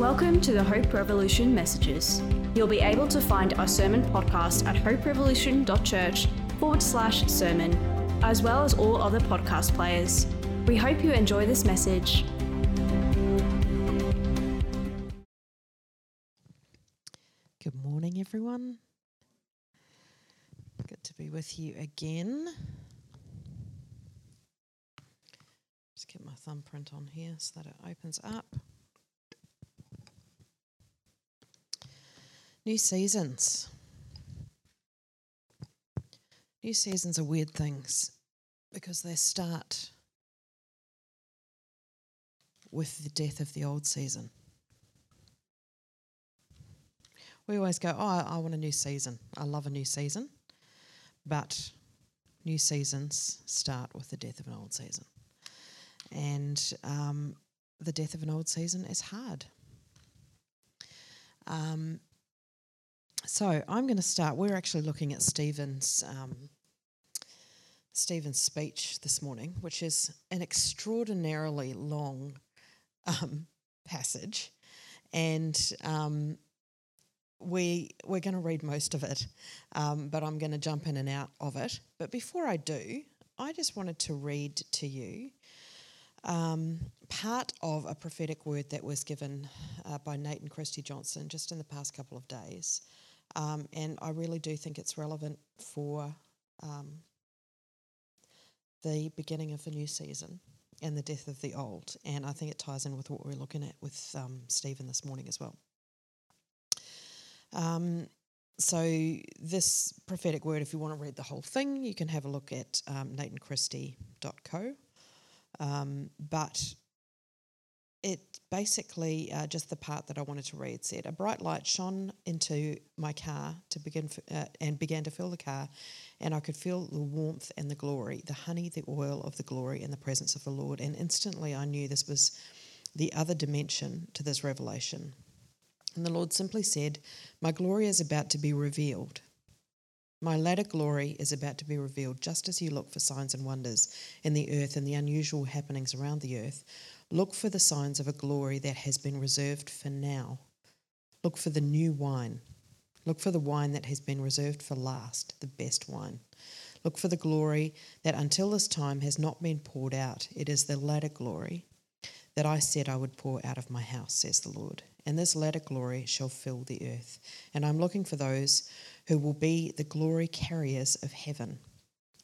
Welcome to the Hope Revolution messages. You'll be able to find our sermon podcast at hoperevolution.church forward slash sermon, as well as all other podcast players. We hope you enjoy this message. Good morning, everyone. Good to be with you again. Just get my thumbprint on here so that it opens up. New seasons. New seasons are weird things because they start with the death of the old season. We always go, Oh, I want a new season. I love a new season. But new seasons start with the death of an old season. And um, the death of an old season is hard. Um, so I'm going to start. We're actually looking at Stephen's um, Stephen's speech this morning, which is an extraordinarily long um, passage, and um, we we're going to read most of it, um, but I'm going to jump in and out of it. But before I do, I just wanted to read to you um, part of a prophetic word that was given uh, by Nate and Christy Johnson just in the past couple of days, um, and I really do think it's relevant for um, the beginning of a new season and the death of the old, and I think it ties in with what we're looking at with um, Stephen this morning as well. Um, so this prophetic word, if you want to read the whole thing, you can have a look at um, nateandchristy.co. Um, but it basically uh, just the part that I wanted to read said a bright light shone into my car to begin uh, and began to fill the car, and I could feel the warmth and the glory, the honey, the oil of the glory, and the presence of the Lord. And instantly, I knew this was the other dimension to this revelation. And the Lord simply said, My glory is about to be revealed. My latter glory is about to be revealed, just as you look for signs and wonders in the earth and the unusual happenings around the earth. Look for the signs of a glory that has been reserved for now. Look for the new wine. Look for the wine that has been reserved for last, the best wine. Look for the glory that until this time has not been poured out. It is the latter glory that I said I would pour out of my house, says the Lord and this latter glory shall fill the earth. And I'm looking for those who will be the glory carriers of heaven.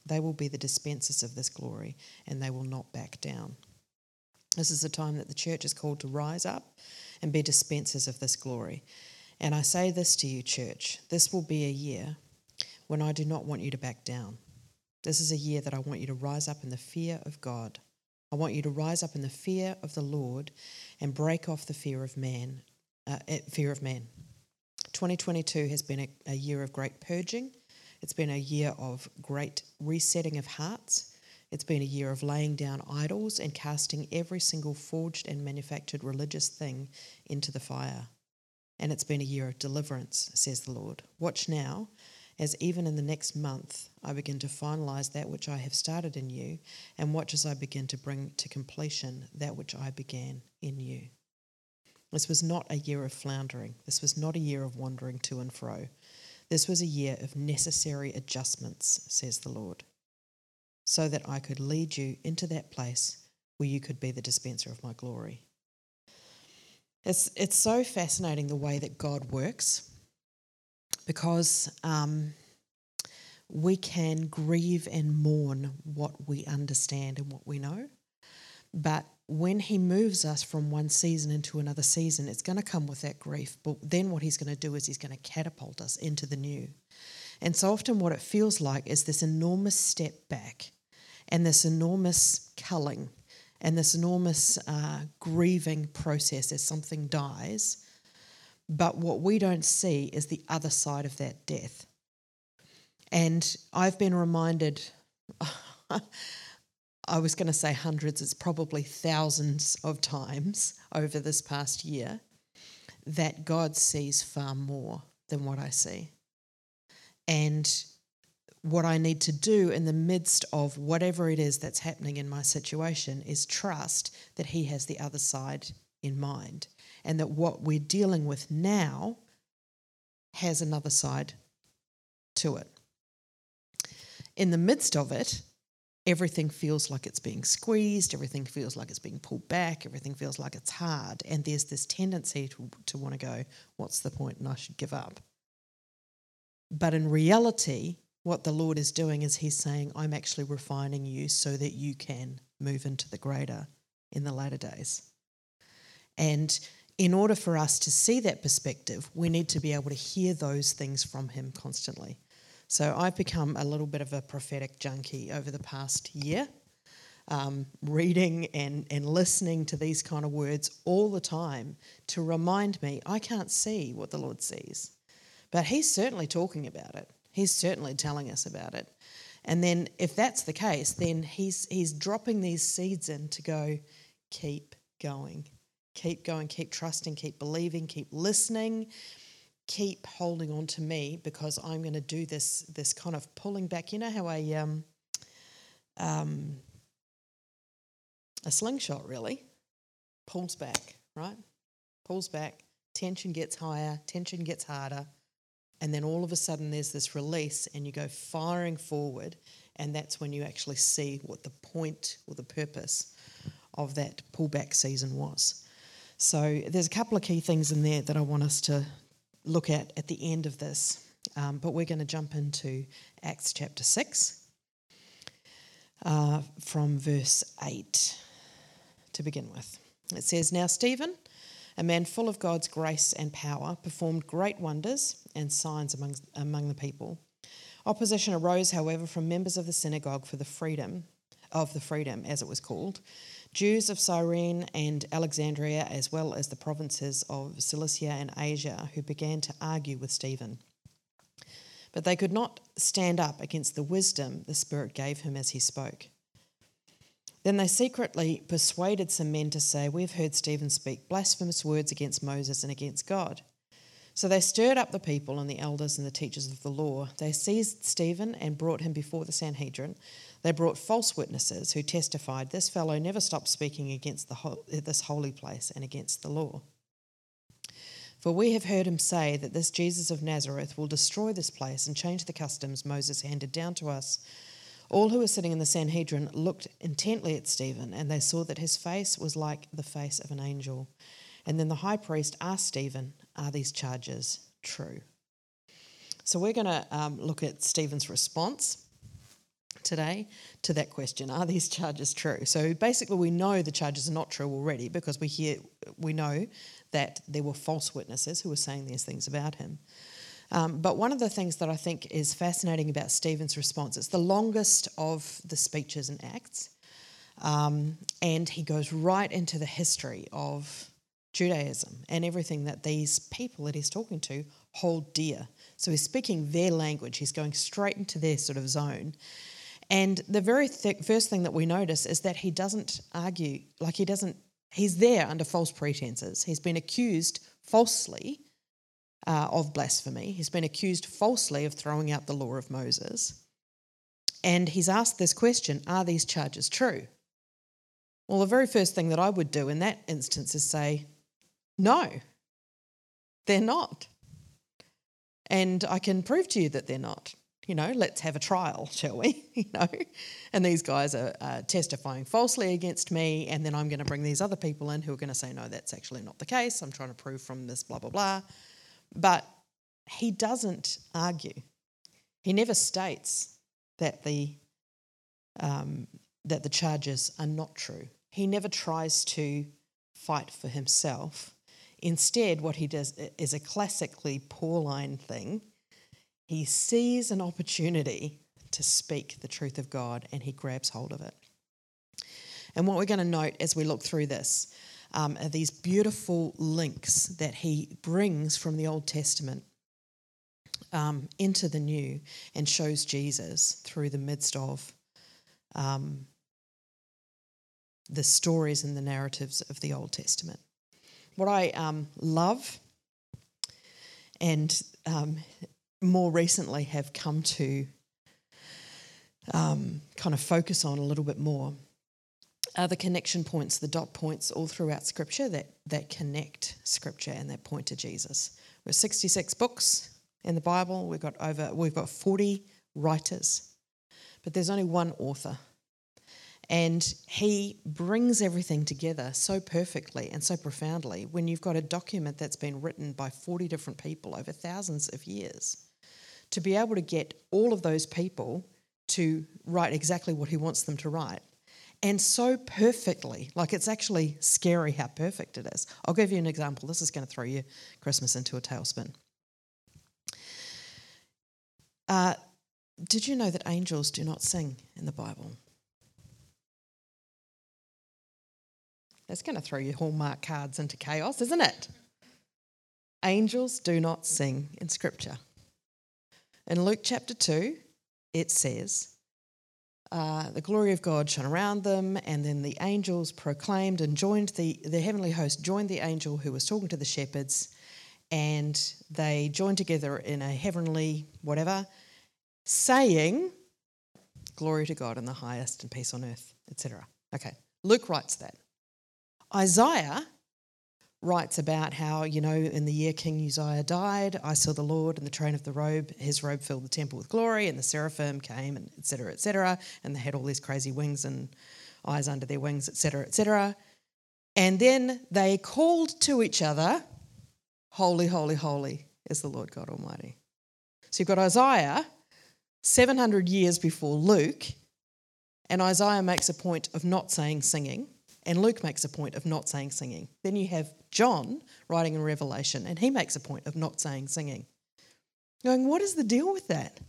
They will be the dispensers of this glory, and they will not back down. This is the time that the church is called to rise up and be dispensers of this glory. And I say this to you, church this will be a year when I do not want you to back down. This is a year that I want you to rise up in the fear of God. I want you to rise up in the fear of the Lord and break off the fear of man. Uh, eh, fear of man. 2022 has been a, a year of great purging. It's been a year of great resetting of hearts. It's been a year of laying down idols and casting every single forged and manufactured religious thing into the fire. And it's been a year of deliverance, says the Lord. Watch now as even in the next month I begin to finalize that which I have started in you, and watch as I begin to bring to completion that which I began in you. This was not a year of floundering. This was not a year of wandering to and fro. This was a year of necessary adjustments, says the Lord, so that I could lead you into that place where you could be the dispenser of my glory. It's, it's so fascinating the way that God works because um, we can grieve and mourn what we understand and what we know. But when he moves us from one season into another season, it's going to come with that grief. But then what he's going to do is he's going to catapult us into the new. And so often, what it feels like is this enormous step back and this enormous culling and this enormous uh, grieving process as something dies but what we don't see is the other side of that death. And I've been reminded, I was going to say hundreds, it's probably thousands of times over this past year, that God sees far more than what I see. And what I need to do in the midst of whatever it is that's happening in my situation is trust that He has the other side in mind, and that what we're dealing with now has another side to it. In the midst of it, everything feels like it's being squeezed, everything feels like it's being pulled back, everything feels like it's hard, and there's this tendency to, to want to go, What's the point? And I should give up. But in reality, what the Lord is doing is He's saying, I'm actually refining you so that you can move into the greater in the latter days. And in order for us to see that perspective, we need to be able to hear those things from Him constantly. So I've become a little bit of a prophetic junkie over the past year, um, reading and, and listening to these kind of words all the time to remind me I can't see what the Lord sees. But He's certainly talking about it, He's certainly telling us about it. And then, if that's the case, then he's, he's dropping these seeds in to go, keep going, keep going, keep trusting, keep believing, keep listening, keep holding on to me because I'm going to do this, this kind of pulling back. You know how a, um, um, a slingshot really pulls back, right? Pulls back, tension gets higher, tension gets harder and then all of a sudden there's this release and you go firing forward and that's when you actually see what the point or the purpose of that pullback season was. So there's a couple of key things in there that i want us to look at at the end of this um, but we're going to jump into acts chapter 6 uh, from verse 8 to begin with. It says now stephen a man full of God's grace and power, performed great wonders and signs among, among the people. Opposition arose, however, from members of the synagogue for the Freedmen of the Freedmen, as it was called, Jews of Cyrene and Alexandria, as well as the provinces of Cilicia and Asia, who began to argue with Stephen. But they could not stand up against the wisdom the Spirit gave him as he spoke. Then they secretly persuaded some men to say, We've heard Stephen speak blasphemous words against Moses and against God. So they stirred up the people and the elders and the teachers of the law. They seized Stephen and brought him before the Sanhedrin. They brought false witnesses who testified, This fellow never stopped speaking against the, this holy place and against the law. For we have heard him say that this Jesus of Nazareth will destroy this place and change the customs Moses handed down to us. All who were sitting in the Sanhedrin looked intently at Stephen, and they saw that his face was like the face of an angel. And then the high priest asked Stephen, Are these charges true? So we're going to um, look at Stephen's response today to that question Are these charges true? So basically, we know the charges are not true already because we, hear, we know that there were false witnesses who were saying these things about him. Um, but one of the things that I think is fascinating about Stephen's response, it's the longest of the speeches and acts. Um, and he goes right into the history of Judaism and everything that these people that he's talking to hold dear. So he's speaking their language, he's going straight into their sort of zone. And the very th- first thing that we notice is that he doesn't argue, like he doesn't, he's there under false pretenses. He's been accused falsely uh, of blasphemy. He's been accused falsely of throwing out the law of Moses. And he's asked this question Are these charges true? Well, the very first thing that I would do in that instance is say, No, they're not. And I can prove to you that they're not. You know, let's have a trial, shall we? you know, and these guys are uh, testifying falsely against me, and then I'm going to bring these other people in who are going to say, no, that's actually not the case. I'm trying to prove from this, blah, blah, blah. But he doesn't argue. He never states that the, um, that the charges are not true. He never tries to fight for himself. Instead, what he does is a classically Pauline thing. He sees an opportunity to speak the truth of God and he grabs hold of it. And what we're going to note as we look through this um, are these beautiful links that he brings from the Old Testament um, into the New and shows Jesus through the midst of um, the stories and the narratives of the Old Testament. What I um, love and um, more recently have come to um, kind of focus on a little bit more are the connection points, the dot points all throughout Scripture that, that connect Scripture and that point to Jesus. We're 66 books in the Bible. We've got over we've got 40 writers, but there's only one author. And he brings everything together so perfectly and so profoundly when you've got a document that's been written by 40 different people over thousands of years. To be able to get all of those people to write exactly what he wants them to write and so perfectly. Like it's actually scary how perfect it is. I'll give you an example. This is going to throw your Christmas into a tailspin. Uh, did you know that angels do not sing in the Bible? That's going to throw your Hallmark cards into chaos, isn't it? Angels do not sing in Scripture. In Luke chapter 2, it says, uh, the glory of God shone around them, and then the angels proclaimed and joined the, the heavenly host, joined the angel who was talking to the shepherds, and they joined together in a heavenly whatever, saying, Glory to God in the highest and peace on earth, etc. Okay, Luke writes that. Isaiah writes about how, you know, in the year King Uzziah died, I saw the Lord in the train of the robe. His robe filled the temple with glory, and the seraphim came, and etc., etc. And they had all these crazy wings and eyes under their wings, etc., etc. And then they called to each other, Holy, holy, holy is the Lord God Almighty. So you've got Isaiah 700 years before Luke, and Isaiah makes a point of not saying singing and Luke makes a point of not saying singing. Then you have John writing in Revelation, and he makes a point of not saying singing. Going, what is the deal with that?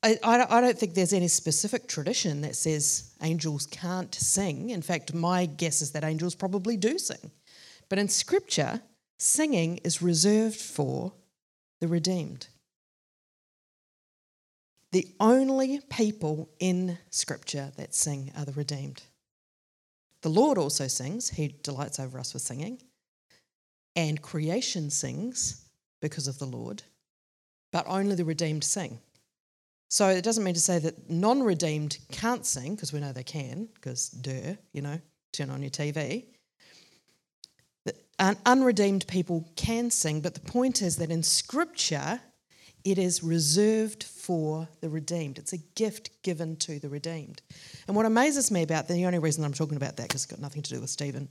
I, I, don't think there's any specific tradition that says angels can't sing. In fact, my guess is that angels probably do sing. But in Scripture, singing is reserved for the redeemed. The only people in Scripture that sing are the redeemed. The Lord also sings, He delights over us with singing. And creation sings because of the Lord, but only the redeemed sing. So it doesn't mean to say that non redeemed can't sing, because we know they can, because duh, you know, turn on your TV. Un- unredeemed people can sing, but the point is that in Scripture, it is reserved for the redeemed. It's a gift given to the redeemed. And what amazes me about the only reason I'm talking about that, because it's got nothing to do with Stephen,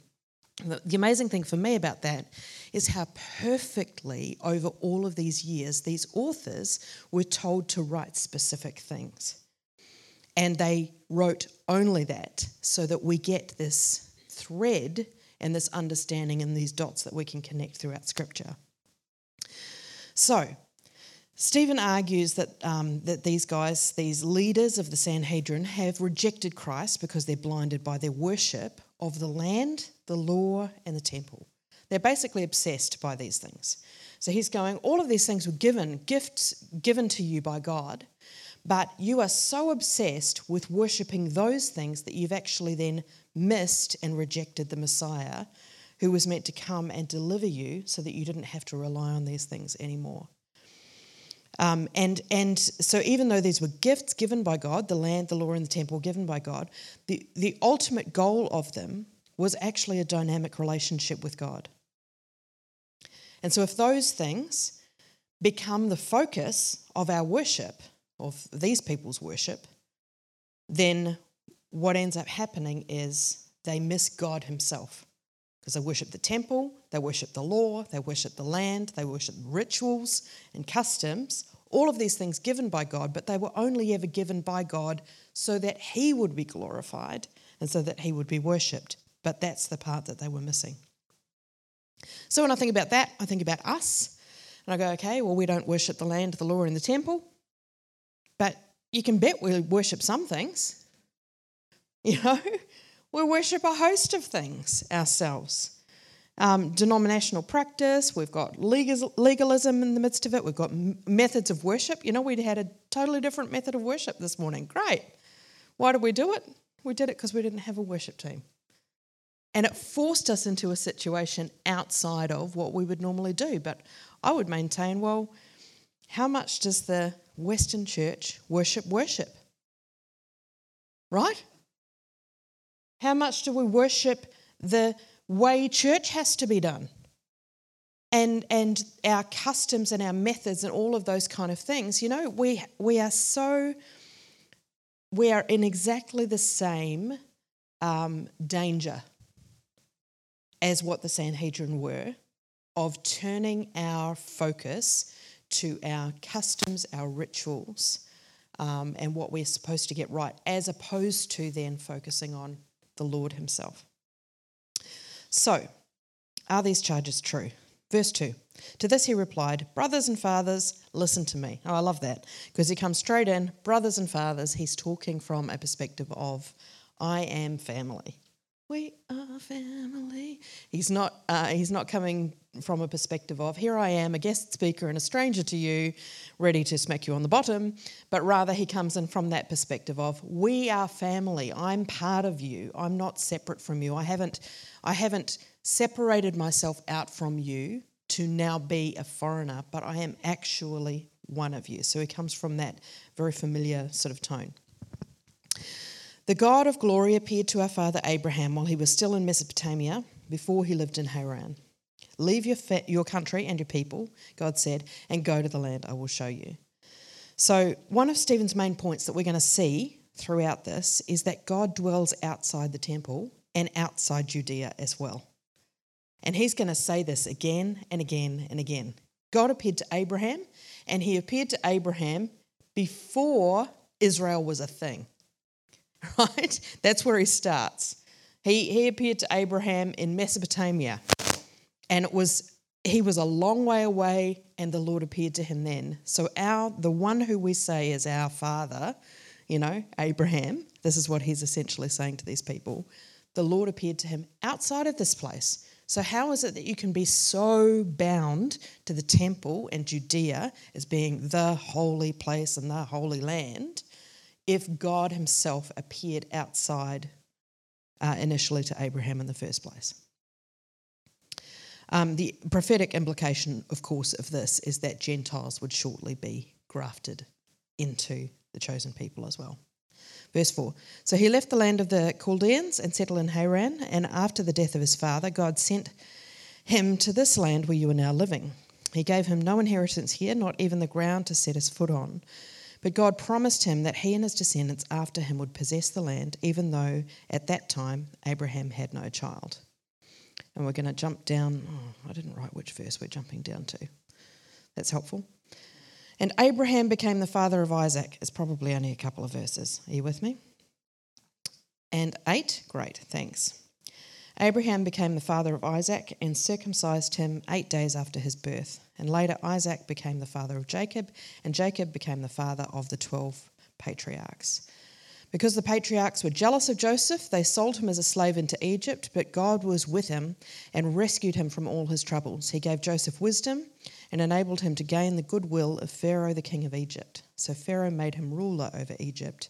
the, the amazing thing for me about that is how perfectly, over all of these years, these authors were told to write specific things. And they wrote only that so that we get this thread and this understanding and these dots that we can connect throughout Scripture. So, Stephen argues that, um, that these guys, these leaders of the Sanhedrin, have rejected Christ because they're blinded by their worship of the land, the law, and the temple. They're basically obsessed by these things. So he's going, all of these things were given, gifts given to you by God, but you are so obsessed with worshipping those things that you've actually then missed and rejected the Messiah who was meant to come and deliver you so that you didn't have to rely on these things anymore. Um, and, and so, even though these were gifts given by God, the land, the law, and the temple given by God, the, the ultimate goal of them was actually a dynamic relationship with God. And so, if those things become the focus of our worship, of these people's worship, then what ends up happening is they miss God Himself. Because they worship the temple, they worship the law, they worship the land, they worship rituals and customs, all of these things given by God, but they were only ever given by God so that He would be glorified and so that He would be worshipped. But that's the part that they were missing. So when I think about that, I think about us, and I go, okay, well, we don't worship the land, the law, and the temple, but you can bet we worship some things. You know, we worship a host of things ourselves. Um, denominational practice, we've got legalism in the midst of it, we've got methods of worship. You know, we had a totally different method of worship this morning. Great. Why did we do it? We did it because we didn't have a worship team. And it forced us into a situation outside of what we would normally do. But I would maintain well, how much does the Western church worship worship? Right? How much do we worship the way church has to be done? And, and our customs and our methods and all of those kind of things. You know, we, we are so, we are in exactly the same um, danger as what the Sanhedrin were of turning our focus to our customs, our rituals, um, and what we're supposed to get right, as opposed to then focusing on the Lord Himself. So, are these charges true? Verse 2 To this he replied, Brothers and fathers, listen to me. Oh, I love that because he comes straight in. Brothers and fathers, he's talking from a perspective of, I am family. We are family. He's not, uh, he's not coming from a perspective of, here I am, a guest speaker and a stranger to you, ready to smack you on the bottom, but rather he comes in from that perspective of, we are family. I'm part of you. I'm not separate from you. I haven't, I haven't separated myself out from you to now be a foreigner, but I am actually one of you. So he comes from that very familiar sort of tone. The God of glory appeared to our father Abraham while he was still in Mesopotamia, before he lived in Haran. Leave your, fa- your country and your people, God said, and go to the land I will show you. So, one of Stephen's main points that we're going to see throughout this is that God dwells outside the temple and outside Judea as well. And he's going to say this again and again and again. God appeared to Abraham, and he appeared to Abraham before Israel was a thing. right? That's where he starts. He, he appeared to Abraham in Mesopotamia, and it was he was a long way away, and the Lord appeared to him then. So our the one who we say is our father, you know, Abraham. This is what he's essentially saying to these people. The Lord appeared to him outside of this place. So, how is it that you can be so bound to the temple and Judea as being the holy place and the holy land if God Himself appeared outside uh, initially to Abraham in the first place. Um, the prophetic implication, of course, of this is that Gentiles would shortly be grafted into the chosen people as well. Verse 4 So he left the land of the Chaldeans and settled in Haran, and after the death of his father, God sent him to this land where you are now living. He gave him no inheritance here, not even the ground to set his foot on. But God promised him that he and his descendants after him would possess the land, even though at that time Abraham had no child. And we're going to jump down. Oh, I didn't write which verse we're jumping down to. That's helpful. And Abraham became the father of Isaac. It's probably only a couple of verses. Are you with me? And eight? Great, thanks. Abraham became the father of Isaac and circumcised him eight days after his birth. And later, Isaac became the father of Jacob, and Jacob became the father of the 12 patriarchs. Because the patriarchs were jealous of Joseph, they sold him as a slave into Egypt, but God was with him and rescued him from all his troubles. He gave Joseph wisdom and enabled him to gain the goodwill of Pharaoh, the king of Egypt. So Pharaoh made him ruler over Egypt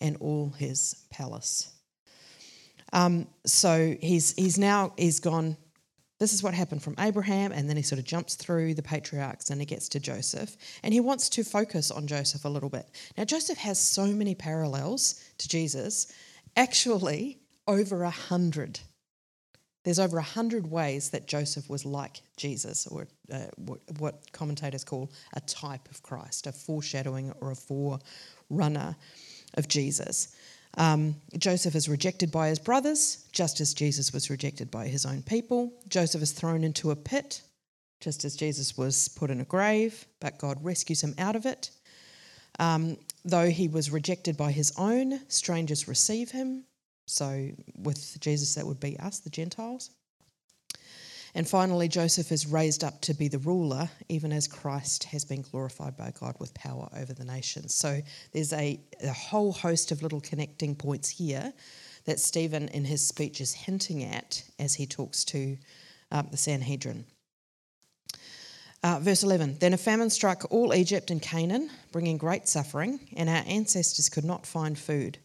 and all his palace. Um, so he's, he's now he's gone. This is what happened from Abraham, and then he sort of jumps through the patriarchs and he gets to Joseph, and he wants to focus on Joseph a little bit. Now, Joseph has so many parallels to Jesus, actually, over a hundred. There's over a hundred ways that Joseph was like Jesus, or uh, what, what commentators call a type of Christ, a foreshadowing or a forerunner of Jesus. Um, Joseph is rejected by his brothers, just as Jesus was rejected by his own people. Joseph is thrown into a pit, just as Jesus was put in a grave, but God rescues him out of it. Um, though he was rejected by his own, strangers receive him. So, with Jesus, that would be us, the Gentiles. And finally, Joseph is raised up to be the ruler, even as Christ has been glorified by God with power over the nations. So there's a, a whole host of little connecting points here that Stephen in his speech is hinting at as he talks to um, the Sanhedrin. Uh, verse 11 Then a famine struck all Egypt and Canaan, bringing great suffering, and our ancestors could not find food.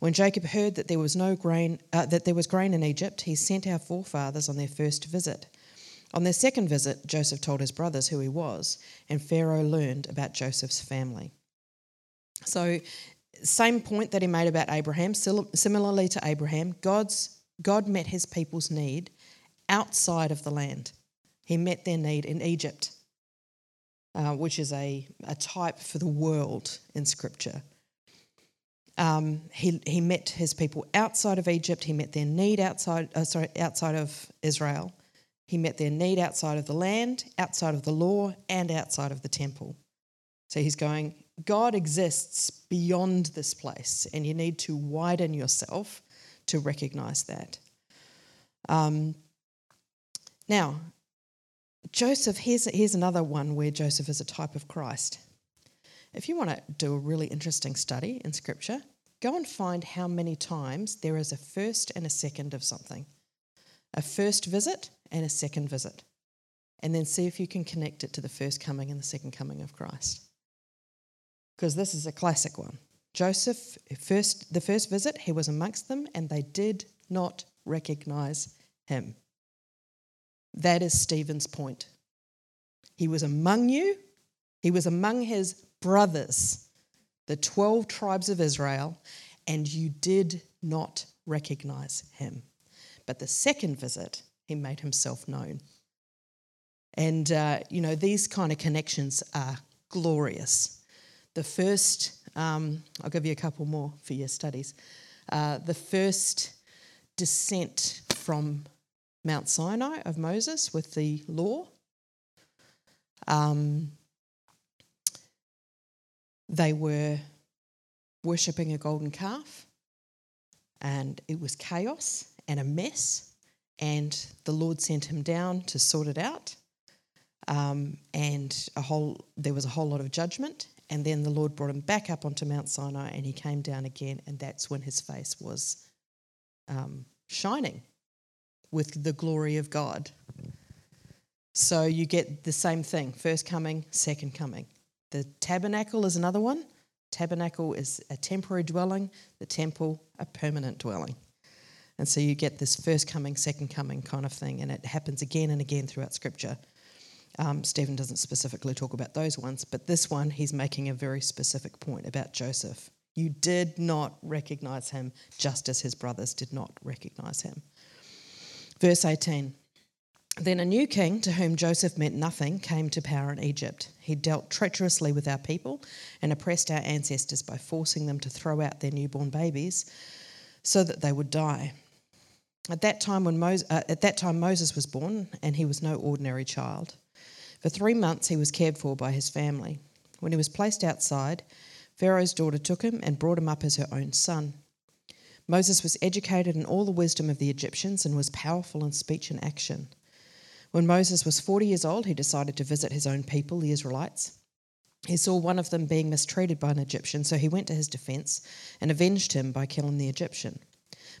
When Jacob heard that there was no grain, uh, that there was grain in Egypt, he sent our forefathers on their first visit. On their second visit, Joseph told his brothers who he was, and Pharaoh learned about Joseph's family. So same point that he made about Abraham, similarly to Abraham, God's, God met his people's need outside of the land. He met their need in Egypt, uh, which is a, a type for the world in Scripture. Um, he, he met his people outside of Egypt. He met their need outside, uh, sorry, outside of Israel. He met their need outside of the land, outside of the law, and outside of the temple. So he's going, God exists beyond this place, and you need to widen yourself to recognize that. Um, now, Joseph, here's, here's another one where Joseph is a type of Christ. If you want to do a really interesting study in Scripture, go and find how many times there is a first and a second of something a first visit and a second visit. And then see if you can connect it to the first coming and the second coming of Christ. Because this is a classic one. Joseph, first, the first visit, he was amongst them and they did not recognize him. That is Stephen's point. He was among you, he was among his brothers, the 12 tribes of Israel, and you did not recognize him. But the second visit, he made himself known. And, uh, you know, these kind of connections are glorious. The first, um, I'll give you a couple more for your studies. Uh, the first descent from Mount Sinai of Moses with the law. Um, they were worshipping a golden calf, and it was chaos and a mess. And the Lord sent him down to sort it out. Um, and a whole there was a whole lot of judgment. And then the Lord brought him back up onto Mount Sinai, and he came down again, and that's when his face was um, shining with the glory of God. So you get the same thing first coming, second coming. The tabernacle is another one. Tabernacle is a temporary dwelling, the temple, a permanent dwelling. And so you get this first coming, second coming kind of thing, and it happens again and again throughout Scripture. Um, Stephen doesn't specifically talk about those ones, but this one, he's making a very specific point about Joseph. You did not recognize him just as his brothers did not recognize him. Verse 18 Then a new king, to whom Joseph meant nothing, came to power in Egypt. He dealt treacherously with our people and oppressed our ancestors by forcing them to throw out their newborn babies so that they would die. At that time, when Moses, uh, at that time Moses was born, and he was no ordinary child. For three months he was cared for by his family. When he was placed outside, Pharaoh's daughter took him and brought him up as her own son. Moses was educated in all the wisdom of the Egyptians and was powerful in speech and action. When Moses was 40 years old, he decided to visit his own people, the Israelites. He saw one of them being mistreated by an Egyptian, so he went to his defense and avenged him by killing the Egyptian.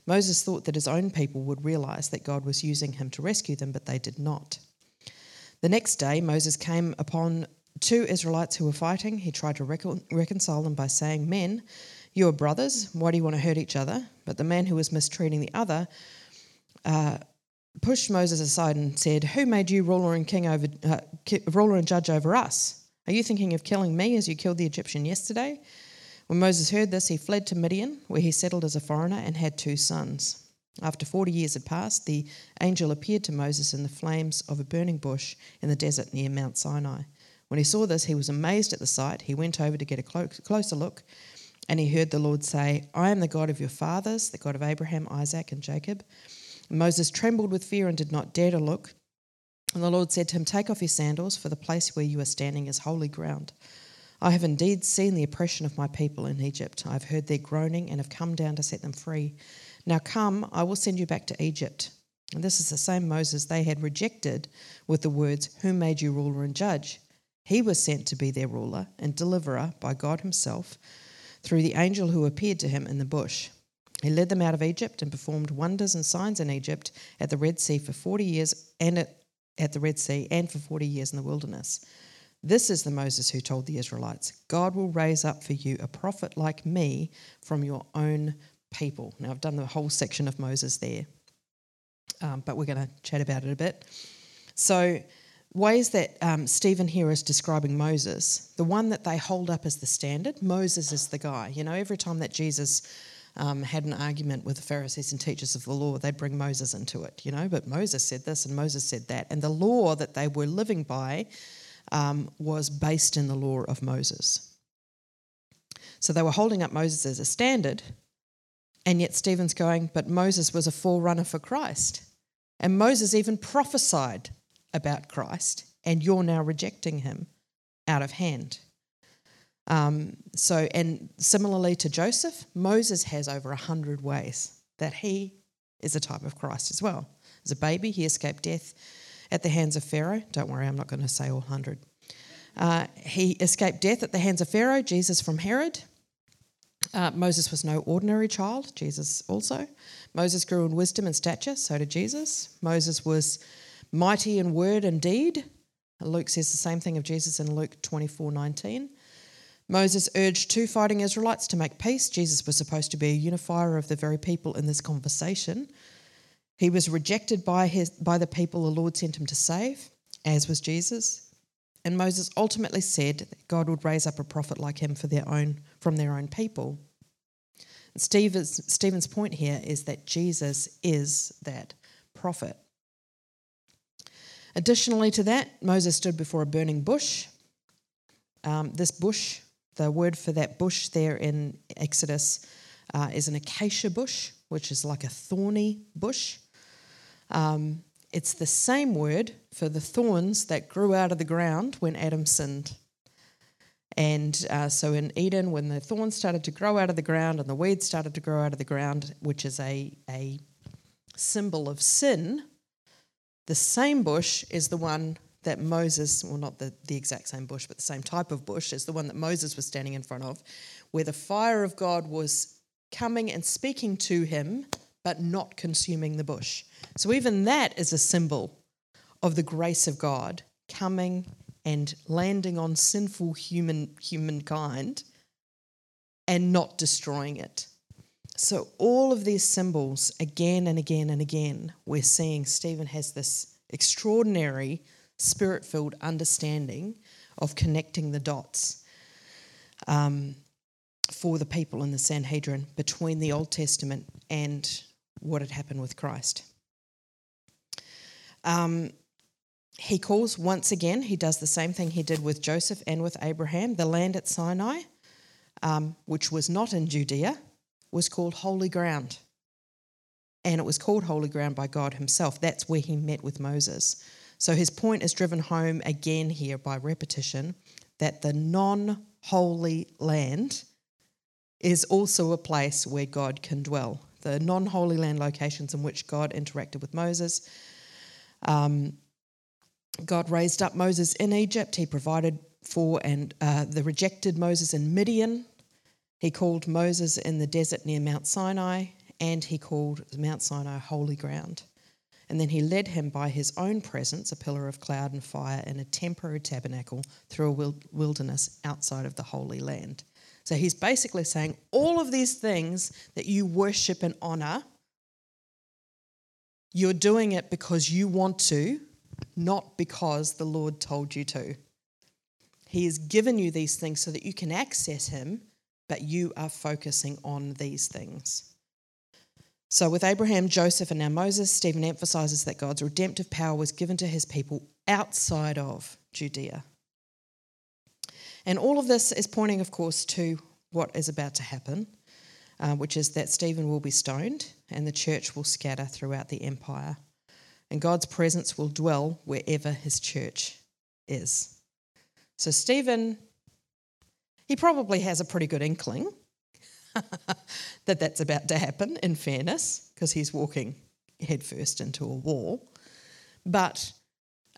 Moses thought that his own people would realize that God was using him to rescue them, but they did not. The next day, Moses came upon two Israelites who were fighting. He tried to recon- reconcile them by saying, Men, you are brothers. Why do you want to hurt each other? But the man who was mistreating the other uh, pushed Moses aside and said, Who made you ruler and king over, uh, ruler and judge over us? Are you thinking of killing me as you killed the Egyptian yesterday? When Moses heard this, he fled to Midian, where he settled as a foreigner and had two sons. After 40 years had passed, the angel appeared to Moses in the flames of a burning bush in the desert near Mount Sinai. When he saw this, he was amazed at the sight. He went over to get a closer look and he heard the Lord say, I am the God of your fathers, the God of Abraham, Isaac, and Jacob. And Moses trembled with fear and did not dare to look. And the Lord said to him, Take off your sandals, for the place where you are standing is holy ground. I have indeed seen the oppression of my people in Egypt. I have heard their groaning and have come down to set them free. Now come, I will send you back to Egypt. And this is the same Moses they had rejected with the words, Who made you ruler and judge? He was sent to be their ruler and deliverer by God Himself through the angel who appeared to him in the bush. He led them out of Egypt and performed wonders and signs in Egypt at the Red Sea for 40 years and at, the Red Sea and for 40 years in the wilderness. This is the Moses who told the Israelites, God will raise up for you a prophet like me from your own people. Now, I've done the whole section of Moses there, um, but we're going to chat about it a bit. So, ways that um, Stephen here is describing Moses, the one that they hold up as the standard, Moses is the guy. You know, every time that Jesus um, had an argument with the Pharisees and teachers of the law, they'd bring Moses into it, you know, but Moses said this and Moses said that. And the law that they were living by um, was based in the law of Moses. So they were holding up Moses as a standard, and yet Stephen's going, but Moses was a forerunner for Christ. And Moses even prophesied about Christ, and you're now rejecting him out of hand. Um, so, and similarly to Joseph, Moses has over a hundred ways that he is a type of Christ as well. As a baby, he escaped death at the hands of Pharaoh. Don't worry, I'm not going to say all hundred. Uh, he escaped death at the hands of Pharaoh, Jesus from Herod. Uh, Moses was no ordinary child, Jesus also. Moses grew in wisdom and stature, so did Jesus. Moses was mighty in word and deed. Luke says the same thing of Jesus in Luke 24 19. Moses urged two fighting Israelites to make peace. Jesus was supposed to be a unifier of the very people in this conversation. He was rejected by, his, by the people the Lord sent him to save, as was Jesus. And Moses ultimately said that God would raise up a prophet like him for their own, from their own people. Stephen's, Stephen's point here is that Jesus is that prophet. Additionally to that, Moses stood before a burning bush. Um, this bush, the word for that bush there in Exodus uh, is an acacia bush, which is like a thorny bush. Um, it's the same word for the thorns that grew out of the ground when Adam sinned. And uh, so in Eden, when the thorns started to grow out of the ground and the weeds started to grow out of the ground, which is a, a symbol of sin, the same bush is the one that Moses, well, not the, the exact same bush, but the same type of bush, is the one that Moses was standing in front of, where the fire of God was coming and speaking to him, but not consuming the bush. So even that is a symbol of the grace of God coming and landing on sinful human humankind and not destroying it. So, all of these symbols, again and again and again, we're seeing Stephen has this extraordinary spirit filled understanding of connecting the dots um, for the people in the Sanhedrin between the Old Testament and what had happened with Christ. Um, he calls once again, he does the same thing he did with Joseph and with Abraham, the land at Sinai, um, which was not in Judea was called holy ground. And it was called holy ground by God Himself. That's where He met with Moses. So his point is driven home again here by repetition that the non holy land is also a place where God can dwell. The non holy land locations in which God interacted with Moses. Um, God raised up Moses in Egypt. He provided for and uh, the rejected Moses in Midian. He called Moses in the desert near Mount Sinai, and he called Mount Sinai holy ground. And then he led him by his own presence, a pillar of cloud and fire, in a temporary tabernacle through a wilderness outside of the Holy Land. So he's basically saying all of these things that you worship and honor, you're doing it because you want to, not because the Lord told you to. He has given you these things so that you can access Him but you are focusing on these things. So, with Abraham, Joseph, and now Moses, Stephen emphasizes that God's redemptive power was given to his people outside of Judea. And all of this is pointing, of course, to what is about to happen, uh, which is that Stephen will be stoned and the church will scatter throughout the empire. And God's presence will dwell wherever his church is. So, Stephen he probably has a pretty good inkling that that's about to happen, in fairness, because he's walking headfirst into a wall. But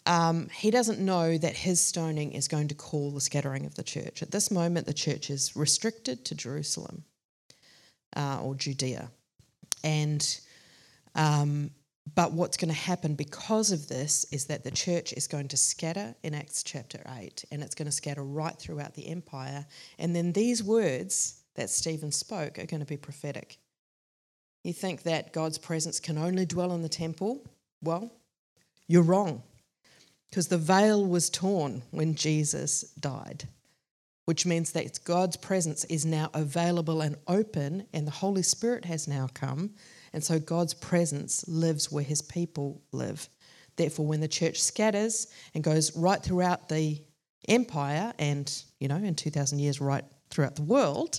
um, he doesn't know that his stoning is going to call the scattering of the church. At this moment, the church is restricted to Jerusalem uh, or Judea. And um, but what's going to happen because of this is that the church is going to scatter in Acts chapter 8, and it's going to scatter right throughout the empire. And then these words that Stephen spoke are going to be prophetic. You think that God's presence can only dwell in the temple? Well, you're wrong. Because the veil was torn when Jesus died, which means that God's presence is now available and open, and the Holy Spirit has now come. And so God's presence lives where his people live. Therefore, when the church scatters and goes right throughout the empire and, you know, in 2,000 years, right throughout the world,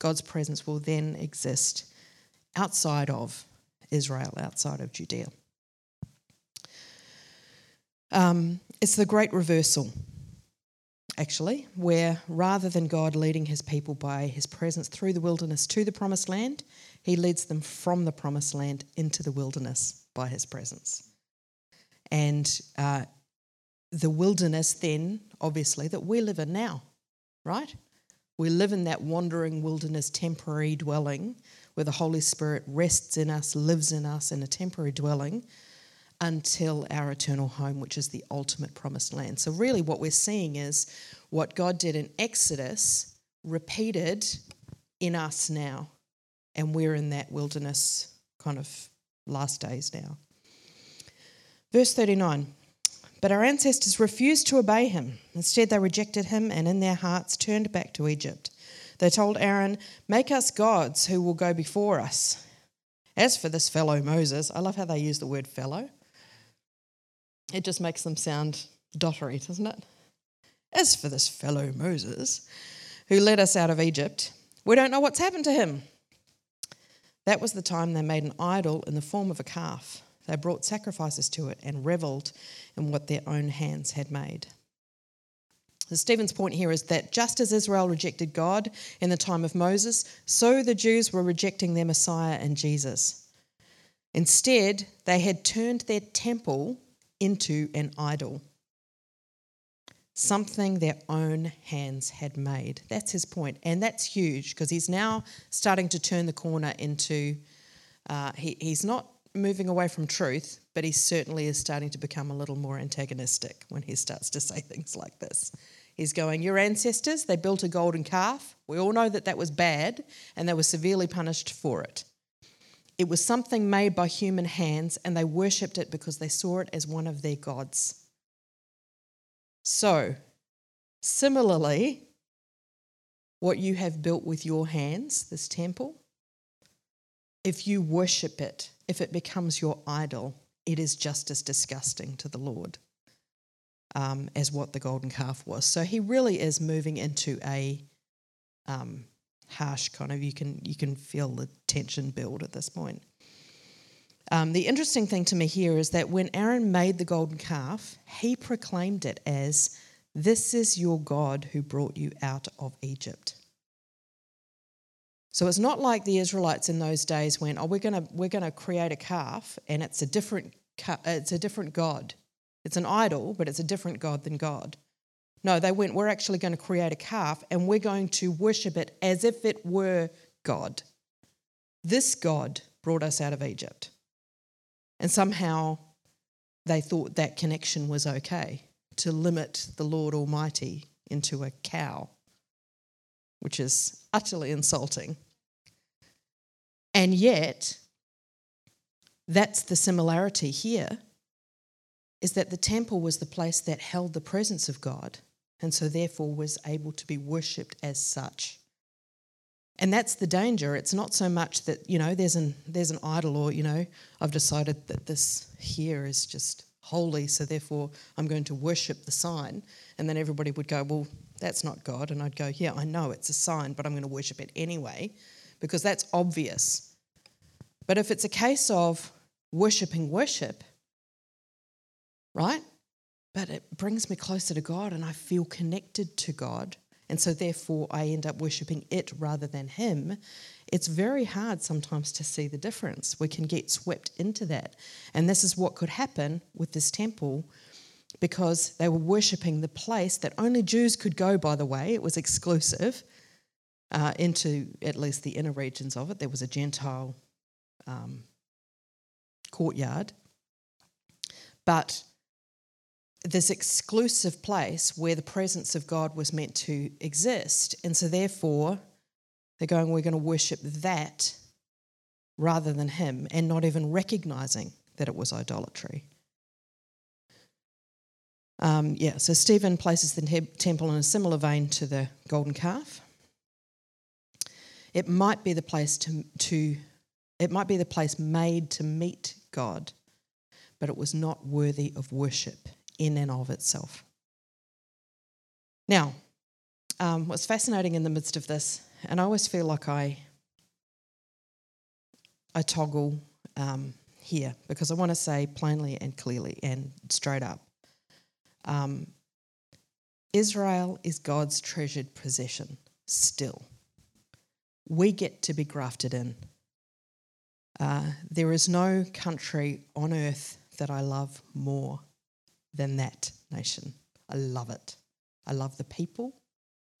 God's presence will then exist outside of Israel, outside of Judea. Um, it's the great reversal, actually, where rather than God leading his people by his presence through the wilderness to the promised land, he leads them from the promised land into the wilderness by his presence. And uh, the wilderness, then, obviously, that we live in now, right? We live in that wandering wilderness temporary dwelling where the Holy Spirit rests in us, lives in us in a temporary dwelling until our eternal home, which is the ultimate promised land. So, really, what we're seeing is what God did in Exodus repeated in us now. And we're in that wilderness kind of last days now. Verse 39 But our ancestors refused to obey him. Instead, they rejected him and in their hearts turned back to Egypt. They told Aaron, Make us gods who will go before us. As for this fellow Moses, I love how they use the word fellow. It just makes them sound dottery, doesn't it? As for this fellow Moses, who led us out of Egypt, we don't know what's happened to him. That was the time they made an idol in the form of a calf. They brought sacrifices to it and revelled in what their own hands had made. Stephen's point here is that just as Israel rejected God in the time of Moses, so the Jews were rejecting their Messiah and Jesus. Instead, they had turned their temple into an idol, something their own hands had made. That's his point. And that's huge because he's now starting to turn the corner into, uh, he, he's not moving away from truth, but he certainly is starting to become a little more antagonistic when he starts to say things like this. He's going, Your ancestors, they built a golden calf. We all know that that was bad and they were severely punished for it. It was something made by human hands, and they worshipped it because they saw it as one of their gods. So, similarly, what you have built with your hands, this temple, if you worship it, if it becomes your idol, it is just as disgusting to the Lord um, as what the golden calf was. So he really is moving into a um, harsh kind of you can you can feel the tension build at this point. Um, the interesting thing to me here is that when Aaron made the golden calf, he proclaimed it as, "This is your God who brought you out of Egypt." So it's not like the Israelites in those days went, "Oh, we're gonna we're gonna create a calf, and it's a different it's a different god. It's an idol, but it's a different god than God." No, they went, we're actually going to create a calf and we're going to worship it as if it were God. This God brought us out of Egypt. And somehow they thought that connection was okay to limit the Lord Almighty into a cow, which is utterly insulting. And yet, that's the similarity here is that the temple was the place that held the presence of God and so therefore was able to be worshipped as such. And that's the danger. It's not so much that, you know, there's an there's an idol or, you know, I've decided that this here is just holy, so therefore I'm going to worship the sign. And then everybody would go, Well, that's not God. And I'd go, Yeah, I know it's a sign, but I'm going to worship it anyway, because that's obvious. But if it's a case of worshipping worship, right? But it brings me closer to God and I feel connected to God. And so, therefore, I end up worshipping it rather than Him. It's very hard sometimes to see the difference. We can get swept into that. And this is what could happen with this temple because they were worshipping the place that only Jews could go, by the way. It was exclusive uh, into at least the inner regions of it. There was a Gentile um, courtyard. But this exclusive place where the presence of God was meant to exist. And so, therefore, they're going, we're going to worship that rather than Him, and not even recognizing that it was idolatry. Um, yeah, so Stephen places the te- temple in a similar vein to the golden calf. It might be the place to, to it might be the place made to meet God, but it was not worthy of worship in and of itself. Now, um, what's fascinating in the midst of this, and I always feel like I I toggle um, here because I want to say plainly and clearly and straight up. Um, Israel is God's treasured possession still. We get to be grafted in. Uh, there is no country on earth that I love more than that nation. I love it. I love the people.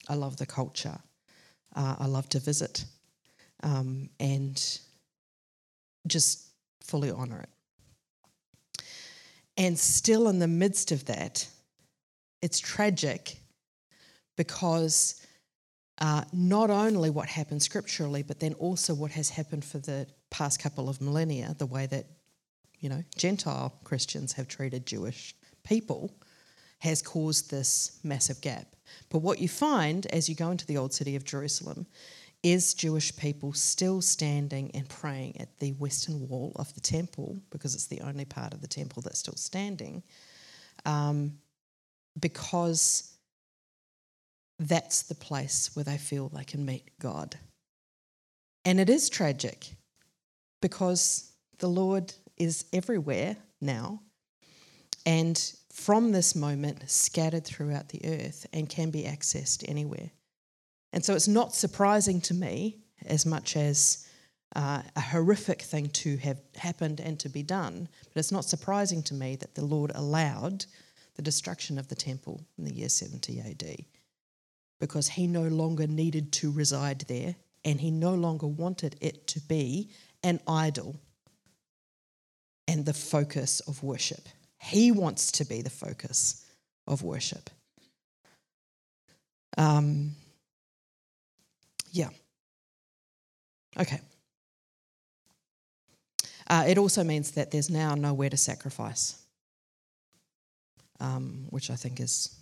I love the culture. Uh, I love to visit um, and just fully honour it. And still, in the midst of that, it's tragic because uh, not only what happened scripturally, but then also what has happened for the past couple of millennia, the way that you know Gentile Christians have treated Jewish people, has caused this massive gap. But what you find as you go into the old city of Jerusalem is Jewish people still standing and praying at the western wall of the temple because it's the only part of the temple that's still standing. Um, because that's the place where they feel they can meet God. And it is tragic because the Lord is everywhere now and from this moment scattered throughout the earth and can be accessed anywhere. And so it's not surprising to me as much as uh, a horrific thing to have happened and to be done, but it's not surprising to me that the Lord allowed the destruction of the temple in the year 70 AD because he no longer needed to reside there and he no longer wanted it to be an idol and the focus of worship. He wants to be the focus of worship. Um, yeah. Okay. Uh, it also means that there's now nowhere to sacrifice, um, which I think is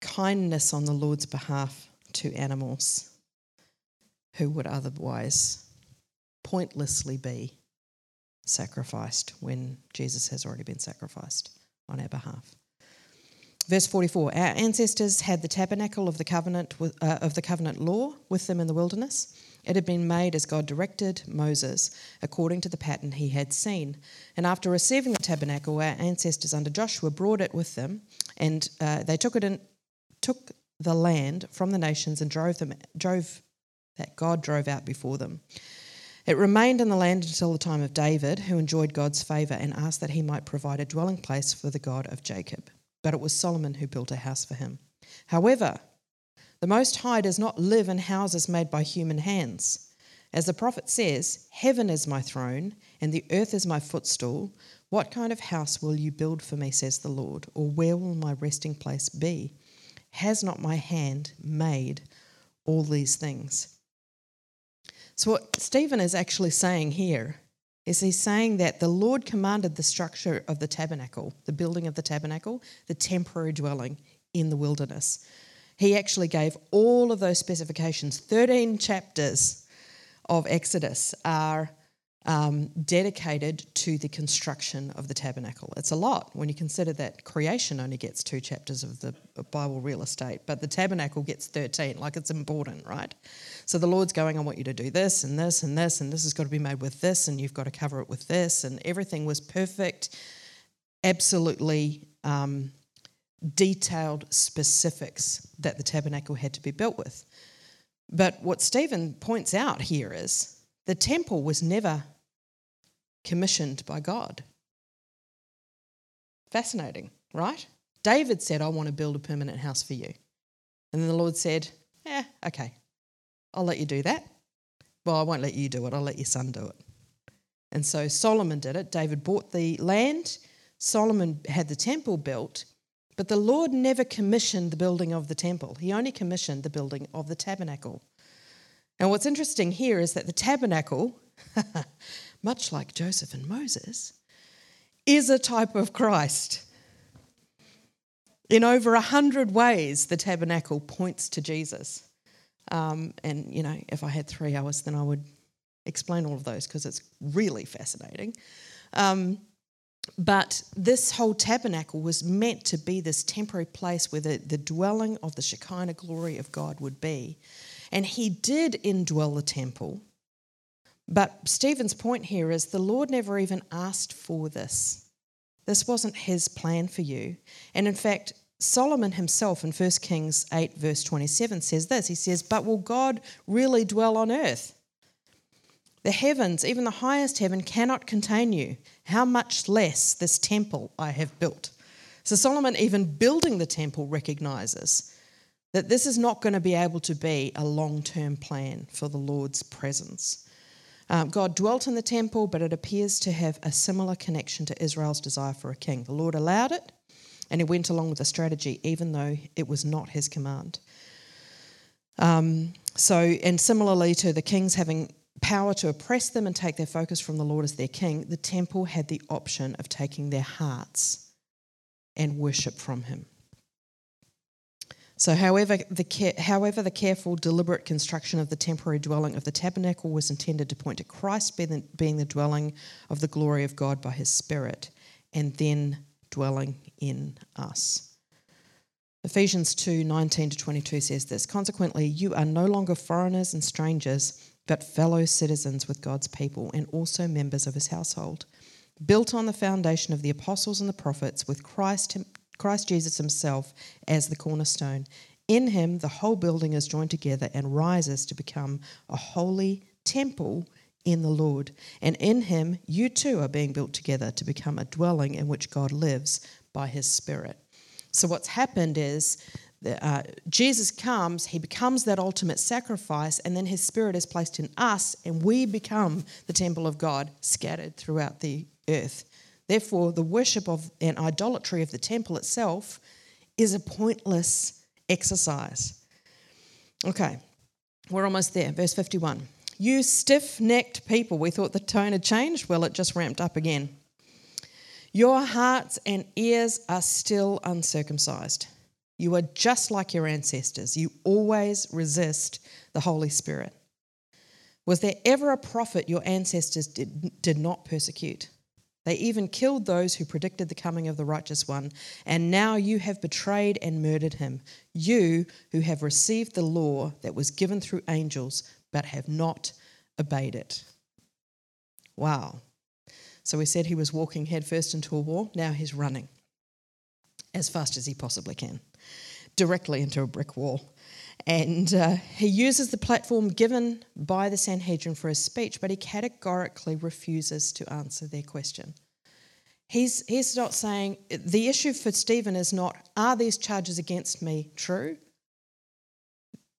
kindness on the Lord's behalf to animals who would otherwise pointlessly be sacrificed when Jesus has already been sacrificed on our behalf. Verse 44 Our ancestors had the tabernacle of the covenant, uh, of the covenant law with them in the wilderness. It had been made as God directed Moses, according to the pattern he had seen. And after receiving the tabernacle, our ancestors under Joshua brought it with them, and uh, they took it in, took the land from the nations and drove them drove that God drove out before them. It remained in the land until the time of David, who enjoyed God's favour and asked that he might provide a dwelling place for the God of Jacob but it was Solomon who built a house for him. However, the Most High does not live in houses made by human hands. As the prophet says, Heaven is my throne, and the earth is my footstool. What kind of house will you build for me, says the Lord, or where will my resting place be? Has not my hand made all these things? So, what Stephen is actually saying here is he's saying that the Lord commanded the structure of the tabernacle, the building of the tabernacle, the temporary dwelling in the wilderness. He actually gave all of those specifications. 13 chapters of Exodus are um, dedicated to the construction of the tabernacle. It's a lot when you consider that creation only gets two chapters of the Bible real estate, but the tabernacle gets 13. Like it's important, right? So the Lord's going, I want you to do this and this and this, and this has got to be made with this, and you've got to cover it with this, and everything was perfect, absolutely um, detailed specifics that the tabernacle had to be built with. But what Stephen points out here is the temple was never commissioned by God. Fascinating, right? David said, I want to build a permanent house for you. And then the Lord said, Yeah, okay, I'll let you do that. Well, I won't let you do it, I'll let your son do it. And so Solomon did it. David bought the land, Solomon had the temple built, but the Lord never commissioned the building of the temple. He only commissioned the building of the tabernacle. And what's interesting here is that the tabernacle, much like Joseph and Moses, is a type of Christ. In over a hundred ways, the tabernacle points to Jesus. Um, and, you know, if I had three hours, then I would explain all of those because it's really fascinating. Um, but this whole tabernacle was meant to be this temporary place where the, the dwelling of the Shekinah glory of God would be. And he did indwell the temple. But Stephen's point here is the Lord never even asked for this. This wasn't his plan for you. And in fact, Solomon himself in 1 Kings 8, verse 27 says this He says, But will God really dwell on earth? The heavens, even the highest heaven, cannot contain you. How much less this temple I have built? So, Solomon, even building the temple, recognizes that this is not going to be able to be a long term plan for the Lord's presence. Um, God dwelt in the temple, but it appears to have a similar connection to Israel's desire for a king. The Lord allowed it, and he went along with the strategy, even though it was not his command. Um, so, and similarly to the kings having power to oppress them and take their focus from the Lord as their king, the temple had the option of taking their hearts and worship from him. So, however the, however, the careful, deliberate construction of the temporary dwelling of the tabernacle was intended to point to Christ being the, being the dwelling of the glory of God by his Spirit, and then dwelling in us. Ephesians 2 19 to 22 says this Consequently, you are no longer foreigners and strangers, but fellow citizens with God's people and also members of his household, built on the foundation of the apostles and the prophets, with Christ Christ Jesus himself as the cornerstone. In him, the whole building is joined together and rises to become a holy temple in the Lord. And in him, you too are being built together to become a dwelling in which God lives by his Spirit. So, what's happened is uh, Jesus comes, he becomes that ultimate sacrifice, and then his Spirit is placed in us, and we become the temple of God scattered throughout the earth. Therefore, the worship of and idolatry of the temple itself is a pointless exercise. Okay, we're almost there. Verse 51. You stiff necked people, we thought the tone had changed. Well, it just ramped up again. Your hearts and ears are still uncircumcised. You are just like your ancestors. You always resist the Holy Spirit. Was there ever a prophet your ancestors did, did not persecute? They even killed those who predicted the coming of the righteous one. And now you have betrayed and murdered him. You who have received the law that was given through angels, but have not obeyed it. Wow. So we said he was walking headfirst into a wall. Now he's running as fast as he possibly can, directly into a brick wall. And uh, he uses the platform given by the Sanhedrin for his speech, but he categorically refuses to answer their question. He's, he's not saying, the issue for Stephen is not, are these charges against me true?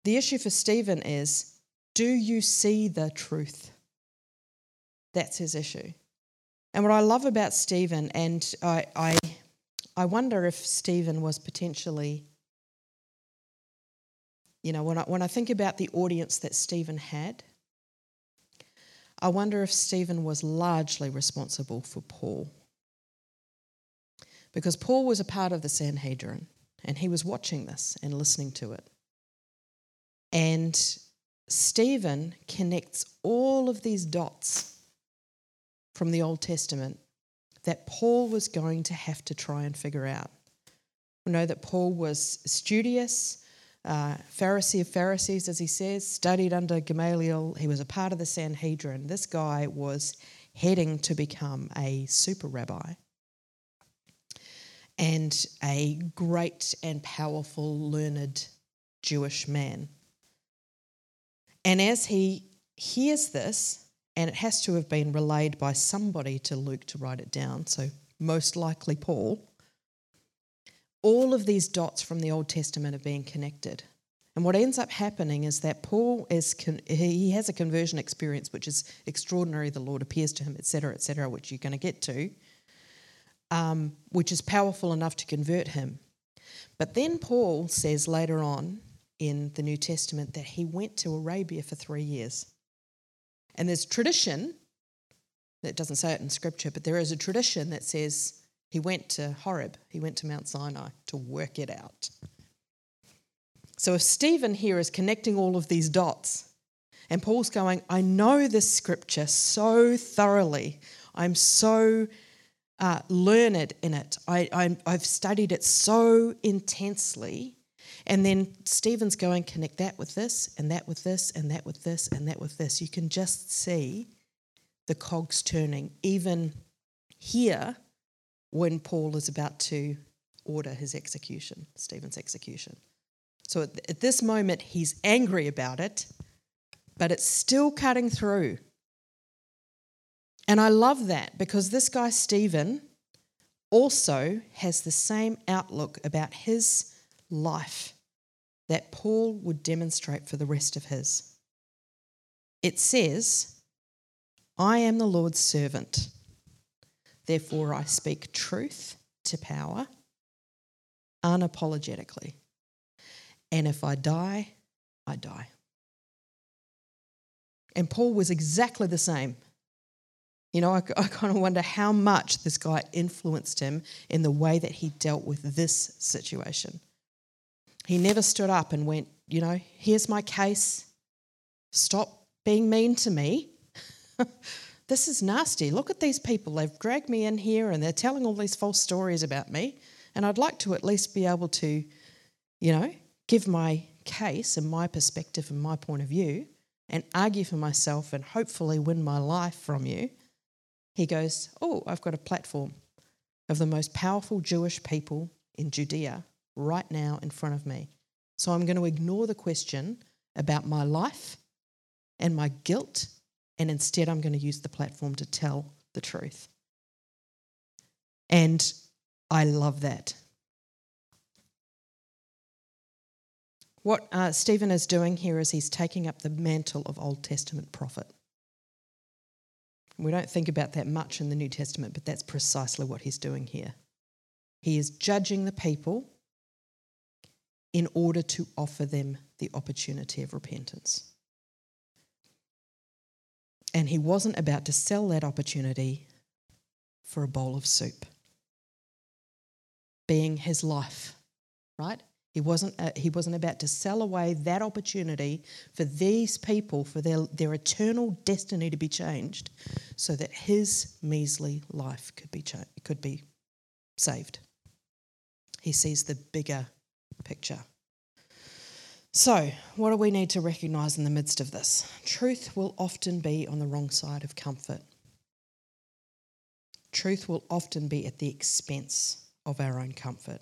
The issue for Stephen is, do you see the truth? That's his issue. And what I love about Stephen, and I, I, I wonder if Stephen was potentially you know, when I, when I think about the audience that Stephen had, I wonder if Stephen was largely responsible for Paul. Because Paul was a part of the Sanhedrin and he was watching this and listening to it. And Stephen connects all of these dots from the Old Testament that Paul was going to have to try and figure out. We know that Paul was studious, uh, Pharisee of Pharisees, as he says, studied under Gamaliel. He was a part of the Sanhedrin. This guy was heading to become a super rabbi and a great and powerful, learned Jewish man. And as he hears this, and it has to have been relayed by somebody to Luke to write it down, so most likely Paul all of these dots from the Old Testament are being connected. And what ends up happening is that Paul is con- he has a conversion experience which is extraordinary. The Lord appears to him, etc., etc., which you're going to get to, um, which is powerful enough to convert him. But then Paul says later on in the New Testament that he went to Arabia for three years. And there's tradition It doesn't say it in scripture, but there is a tradition that says he went to Horeb, he went to Mount Sinai to work it out. So if Stephen here is connecting all of these dots, and Paul's going, I know this scripture so thoroughly, I'm so uh, learned in it, I, I've studied it so intensely. And then Stephen's going, connect that with this, and that with this, and that with this, and that with this. You can just see the cogs turning, even here when Paul is about to order his execution, Stephen's execution. So at, this moment, he's angry about it, but it's still cutting through. And I love that because this guy, Stephen, also has the same outlook about his life that Paul would demonstrate for the rest of his. It says, I am the Lord's servant. Therefore, I speak truth to power unapologetically. And if I die, I die. And Paul was exactly the same. You know, I, I kind of wonder how much this guy influenced him in the way that he dealt with this situation. He never stood up and went, you know, here's my case. Stop being mean to me. this is nasty. Look at these people. They've dragged me in here and they're telling all these false stories about me. And I'd like to at least be able to, you know, give my case and my perspective and my point of view and argue for myself and hopefully win my life from you. He goes, Oh, I've got a platform of the most powerful Jewish people in Judea right now in front of me. So I'm going to ignore the question about my life and my guilt and instead I'm going to use the platform to tell the truth. And I love that. What uh, Stephen is doing here is he's taking up the mantle of Old Testament prophet. We don't think about that much in the New Testament, but that's precisely what he's doing here. He is judging the people in order to offer them the opportunity of repentance. And he wasn't about to sell that opportunity for a bowl of soup, being his life, right? He wasn't, uh, he wasn't about to sell away that opportunity for these people, for their, their eternal destiny to be changed, so that his measly life could be, cha- could be saved. He sees the bigger picture. So, what do we need to recognize in the midst of this? Truth will often be on the wrong side of comfort. Truth will often be at the expense of our own comfort.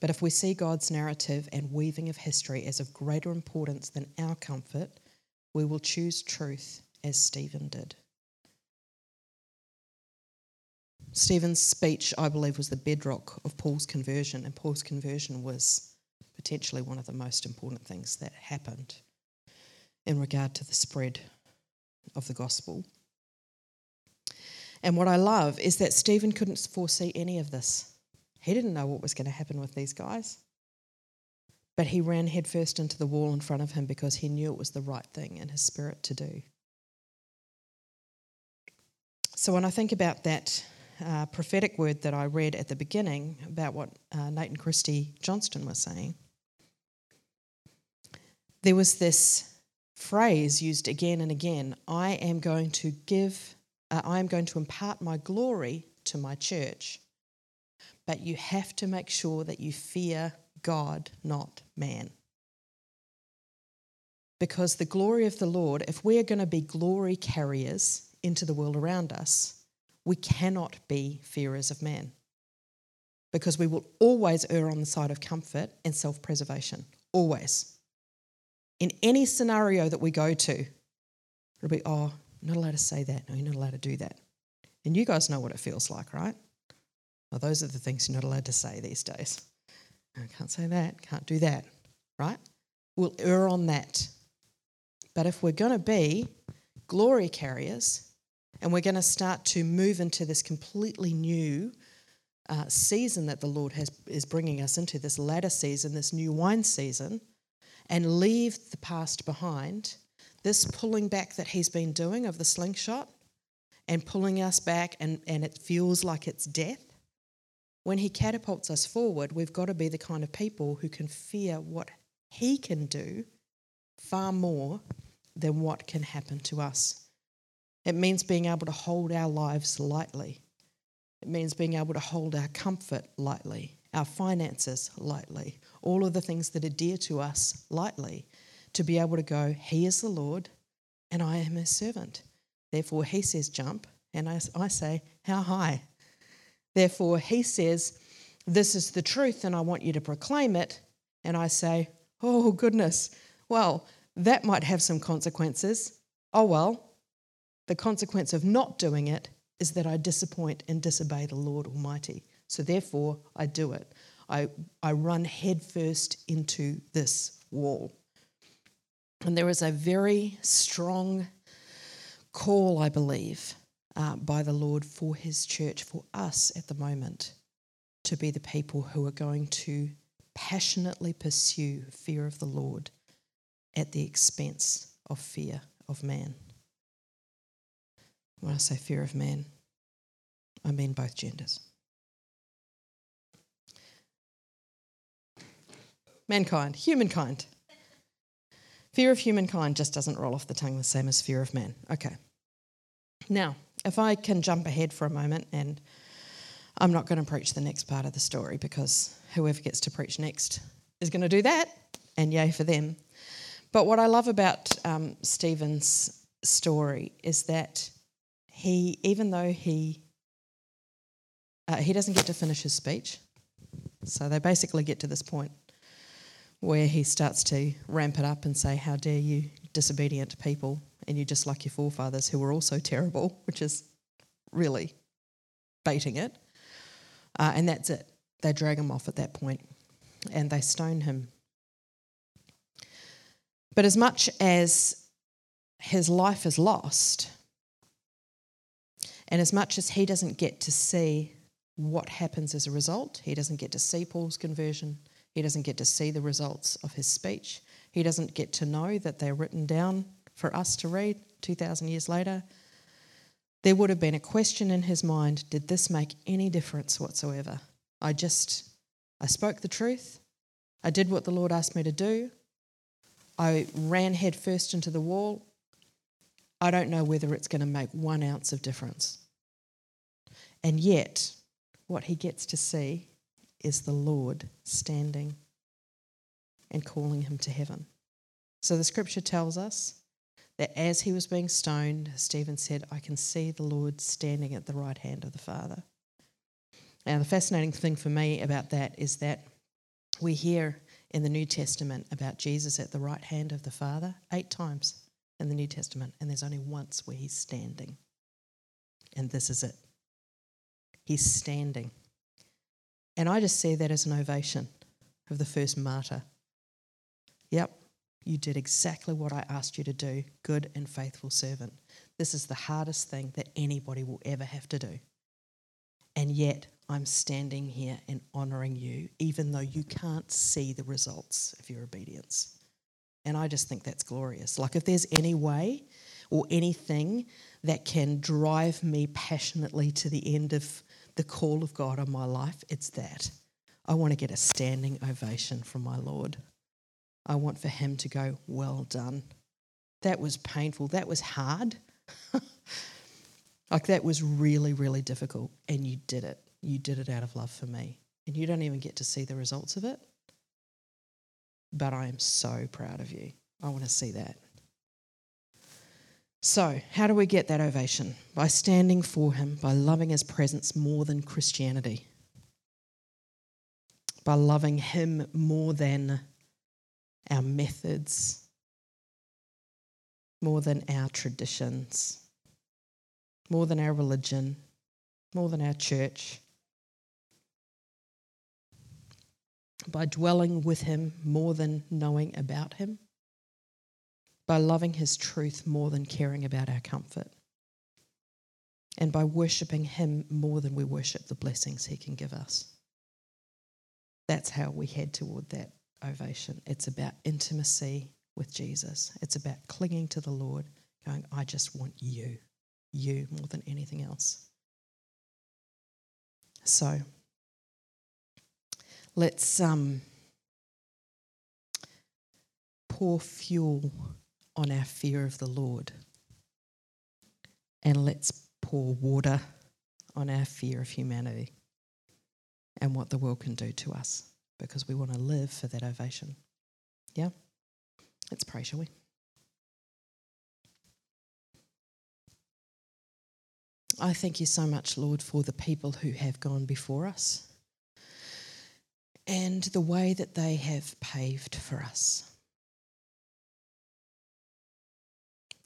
But if we see God's narrative and weaving of history as of greater importance than our comfort, we will choose truth as Stephen did. Stephen's speech, I believe, was the bedrock of Paul's conversion, and Paul's conversion was potentially one of the most important things that happened in regard to the spread of the gospel. And what I love is that Stephen couldn't foresee any of this. He didn't know what was going to happen with these guys. But he ran headfirst into the wall in front of him because he knew it was the right thing in his spirit to do. So when I think about that uh, prophetic word that I read at the beginning about what uh, Nathan Christie Johnston was saying, there was this phrase used again and again I am going to give, uh, I am going to impart my glory to my church. But you have to make sure that you fear God, not man. Because the glory of the Lord, if we are going to be glory carriers into the world around us, we cannot be fearers of man. Because we will always err on the side of comfort and self preservation. Always in any scenario that we go to, it'll be, oh, I'm not allowed to say that. No, you're not allowed to do that. And you guys know what it feels like, right? Well, those are the things you're not allowed to say these days. I can't say that, can't do that, right? We'll err on that. But if we're going to be glory carriers and we're going to start to move into this completely new uh, season that the Lord has, is bringing us into, this latter season, this new wine season, and leave the past behind, this pulling back that he's been doing of the slingshot and pulling us back, and, and it feels like it's death. When He catapults us forward, we've got to be the kind of people who can fear what He can do far more than what can happen to us. It means being able to hold our lives lightly. It means being able to hold our comfort lightly, our finances lightly, all of the things that are dear to us lightly, to be able to go, He is the Lord and I am His servant. Therefore, He says, Jump, and I, I say, How high? Therefore, He says, This is the truth and I want you to proclaim it. And I say, Oh, goodness. Well, that might have some consequences. Oh, well, the consequence of not doing it is that I disappoint and disobey the Lord Almighty. So therefore, I do it. I, I run headfirst into this wall. And there is a very strong call, I believe, uh, by the Lord for his church, for us at the moment, to be the people who are going to passionately pursue fear of the Lord at the expense of fear of man. When I say fear of man, I mean both genders. Mankind, humankind. Fear of humankind just doesn't roll off the tongue the same as fear of man. Okay. Now, if I can jump ahead for a moment, and I'm not going to preach the next part of the story because whoever gets to preach next is going to do that, and yay for them. But what I love about um, Stephen's story is that he, even though he uh, he doesn't get to finish his speech, so they basically get to this point where he starts to ramp it up and say, "How dare you, disobedient people, and you're just like your forefathers who were also terrible," which is really baiting it. Uh, and that's it. They drag him off at that point, and they stone him. But as much as his life is lost, and as much as he doesn't get to see what happens as a result, he doesn't get to see Paul's conversion, he doesn't get to see the results of his speech, he doesn't get to know that they're written down for us to read 2,000 years later. There would have been a question in his mind did this make any difference whatsoever? I just, I spoke the truth. I did what the Lord asked me to do. I ran headfirst into the wall. I don't know whether it's going to make one ounce of difference. And yet, what he gets to see is the Lord standing and calling him to heaven. So the scripture tells us that as he was being stoned, Stephen said, I can see the Lord standing at the right hand of the Father. Now, the fascinating thing for me about that is that we hear in the New Testament about Jesus at the right hand of the Father eight times in the New Testament, and there's only once where he's standing. And this is it. He's standing. And I just see that as an ovation of the first martyr. Yep, you did exactly what I asked you to do, good and faithful servant. This is the hardest thing that anybody will ever have to do. And yet, I'm standing here and honoring you, even though you can't see the results of your obedience. And I just think that's glorious. Like, if there's any way or anything that can drive me passionately to the end of the call of God on my life, it's that. I want to get a standing ovation from my Lord. I want for Him to go, Well done. That was painful. That was hard. like, that was really, really difficult. And you did it. You did it out of love for me. And you don't even get to see the results of it but I am so proud of you. I want to see that. So, how do we get that ovation? By standing for Him, by loving His presence more than Christianity, by loving Him more than our methods, more than our traditions, more than our religion, more than our church, by dwelling with Him more than knowing about Him, by loving His truth more than caring about our comfort, and by worshipping Him more than we worship the blessings He can give us. That's how we head toward that ovation. It's about intimacy with Jesus, it's about clinging to the Lord, going, I just want you. you more than anything else. So let's um, pour fuel on our fear of the Lord and let's pour water on our fear of humanity and what the world can do to us because we want to live for that ovation. Yeah? Let's pray, shall we? I thank you so much, Lord, for the people who have gone before us and the way that they have paved for us.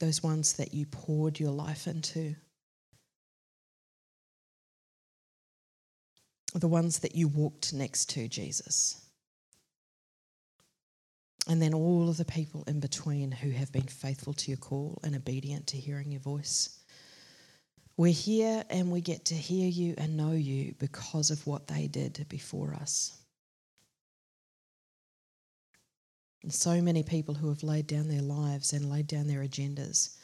Those ones that you poured your life into. The ones that you walked next to, Jesus. And then all of the people in between who have been faithful to your call and obedient to hearing your voice. We're here and we get to hear you and know you because of what they did before us. So many people who have laid down their lives and laid down their agendas.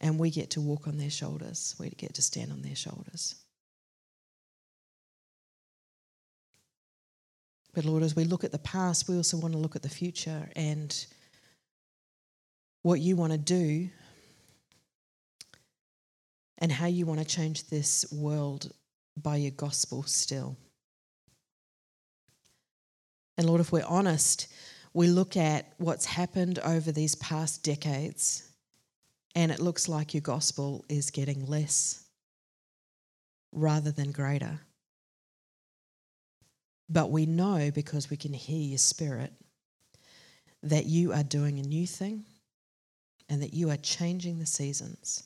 And we get to walk on their shoulders, we get to stand on their shoulders. But Lord, as we look at the past, we also want to look at the future and what you want to do and how you want to change this world by your gospel still. And Lord, if we're honest, we look at what's happened over these past decades, and it looks like your gospel is getting less rather than greater. But we know because we can hear your spirit that you are doing a new thing and that you are changing the seasons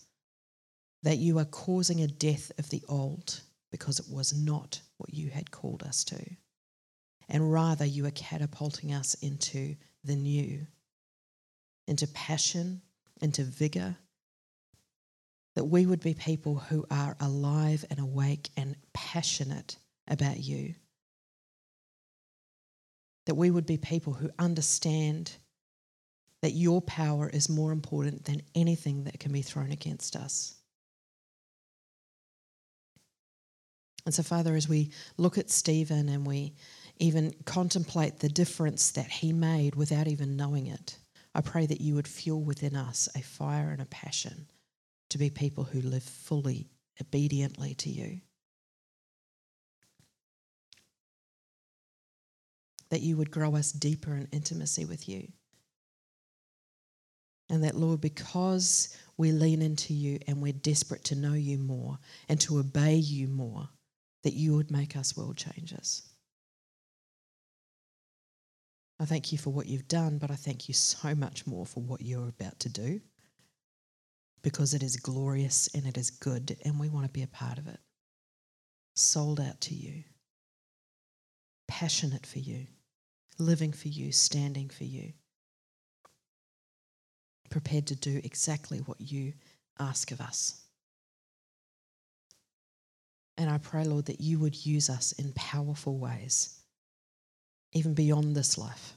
that you are causing a death of the old because it was not what you had called us to. And rather, you are catapulting us into the new, into passion, into vigor. That we would be people who are alive and awake and passionate about you. That we would be people who understand that your power is more important than anything that can be thrown against us. And so, Father, as we look at Stephen and we even contemplate the difference that he made without even knowing it, I pray that you would fuel within us a fire and a passion to be people who live fully, obediently to you. That you would grow us deeper in intimacy with you. And that, Lord, because we lean into you and we're desperate to know you more and to obey you more, that you would make us world changers. I thank you for what you've done, but I thank you so much more for what you're about to do because it is glorious and it is good, and we want to be a part of it. Sold out to you, passionate for you, living for you, standing for you, prepared to do exactly what you ask of us. And I pray, Lord, that you would use us in powerful ways, even beyond this life.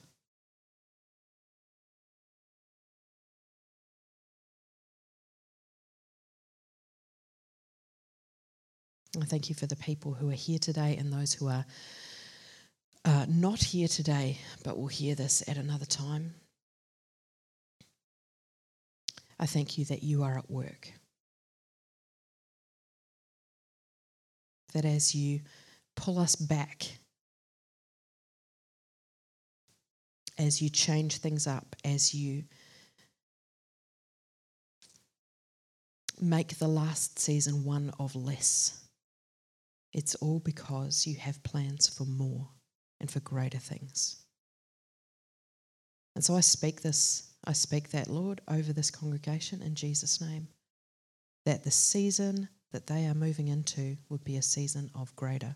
I thank you for the people who are here today and those who are uh, not here today but will hear this at another time. I thank you that you are at work. that as you pull us back, as you change things up, as you make the last season one of less, it's all because you have plans for more and for greater things. And so I speak this, I speak that, Lord, over this congregation in Jesus' name, that the season that they are moving into would be a season of greater.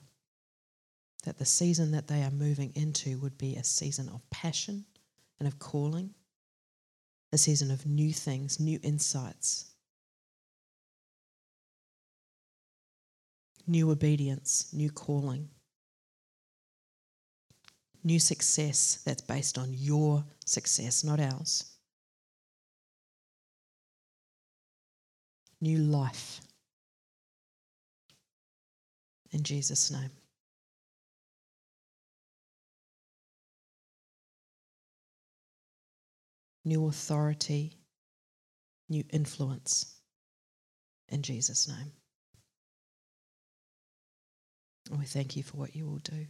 That the season that they are moving into would be a season of passion and of calling, a season of new things, new insights, new obedience, new calling, new success that's based on your success, not ours. new life. In Jesus' name. New authority, new influence. In Jesus' name. And we thank you for what you will do.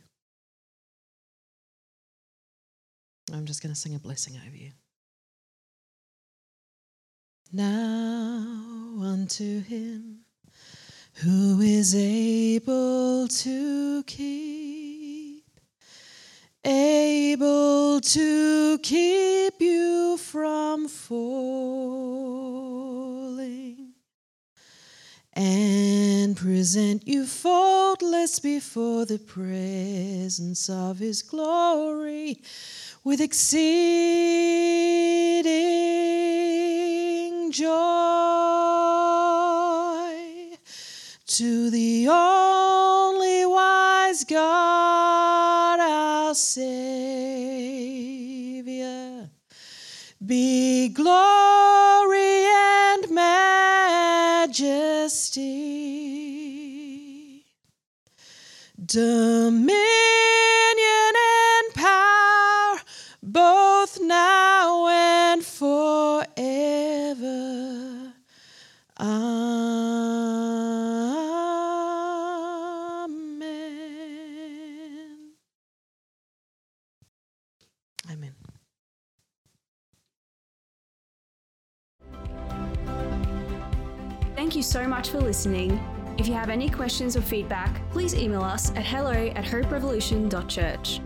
I'm just going to sing a blessing over you. Now unto him who is able to keep, able to keep you from falling, and present you faultless before the presence of his glory with exceeding joy. To the only wise God, our Savior, be glory and majesty, dominion you so much for listening. If you have any questions or feedback, please email us at hello at hoperevolution.church.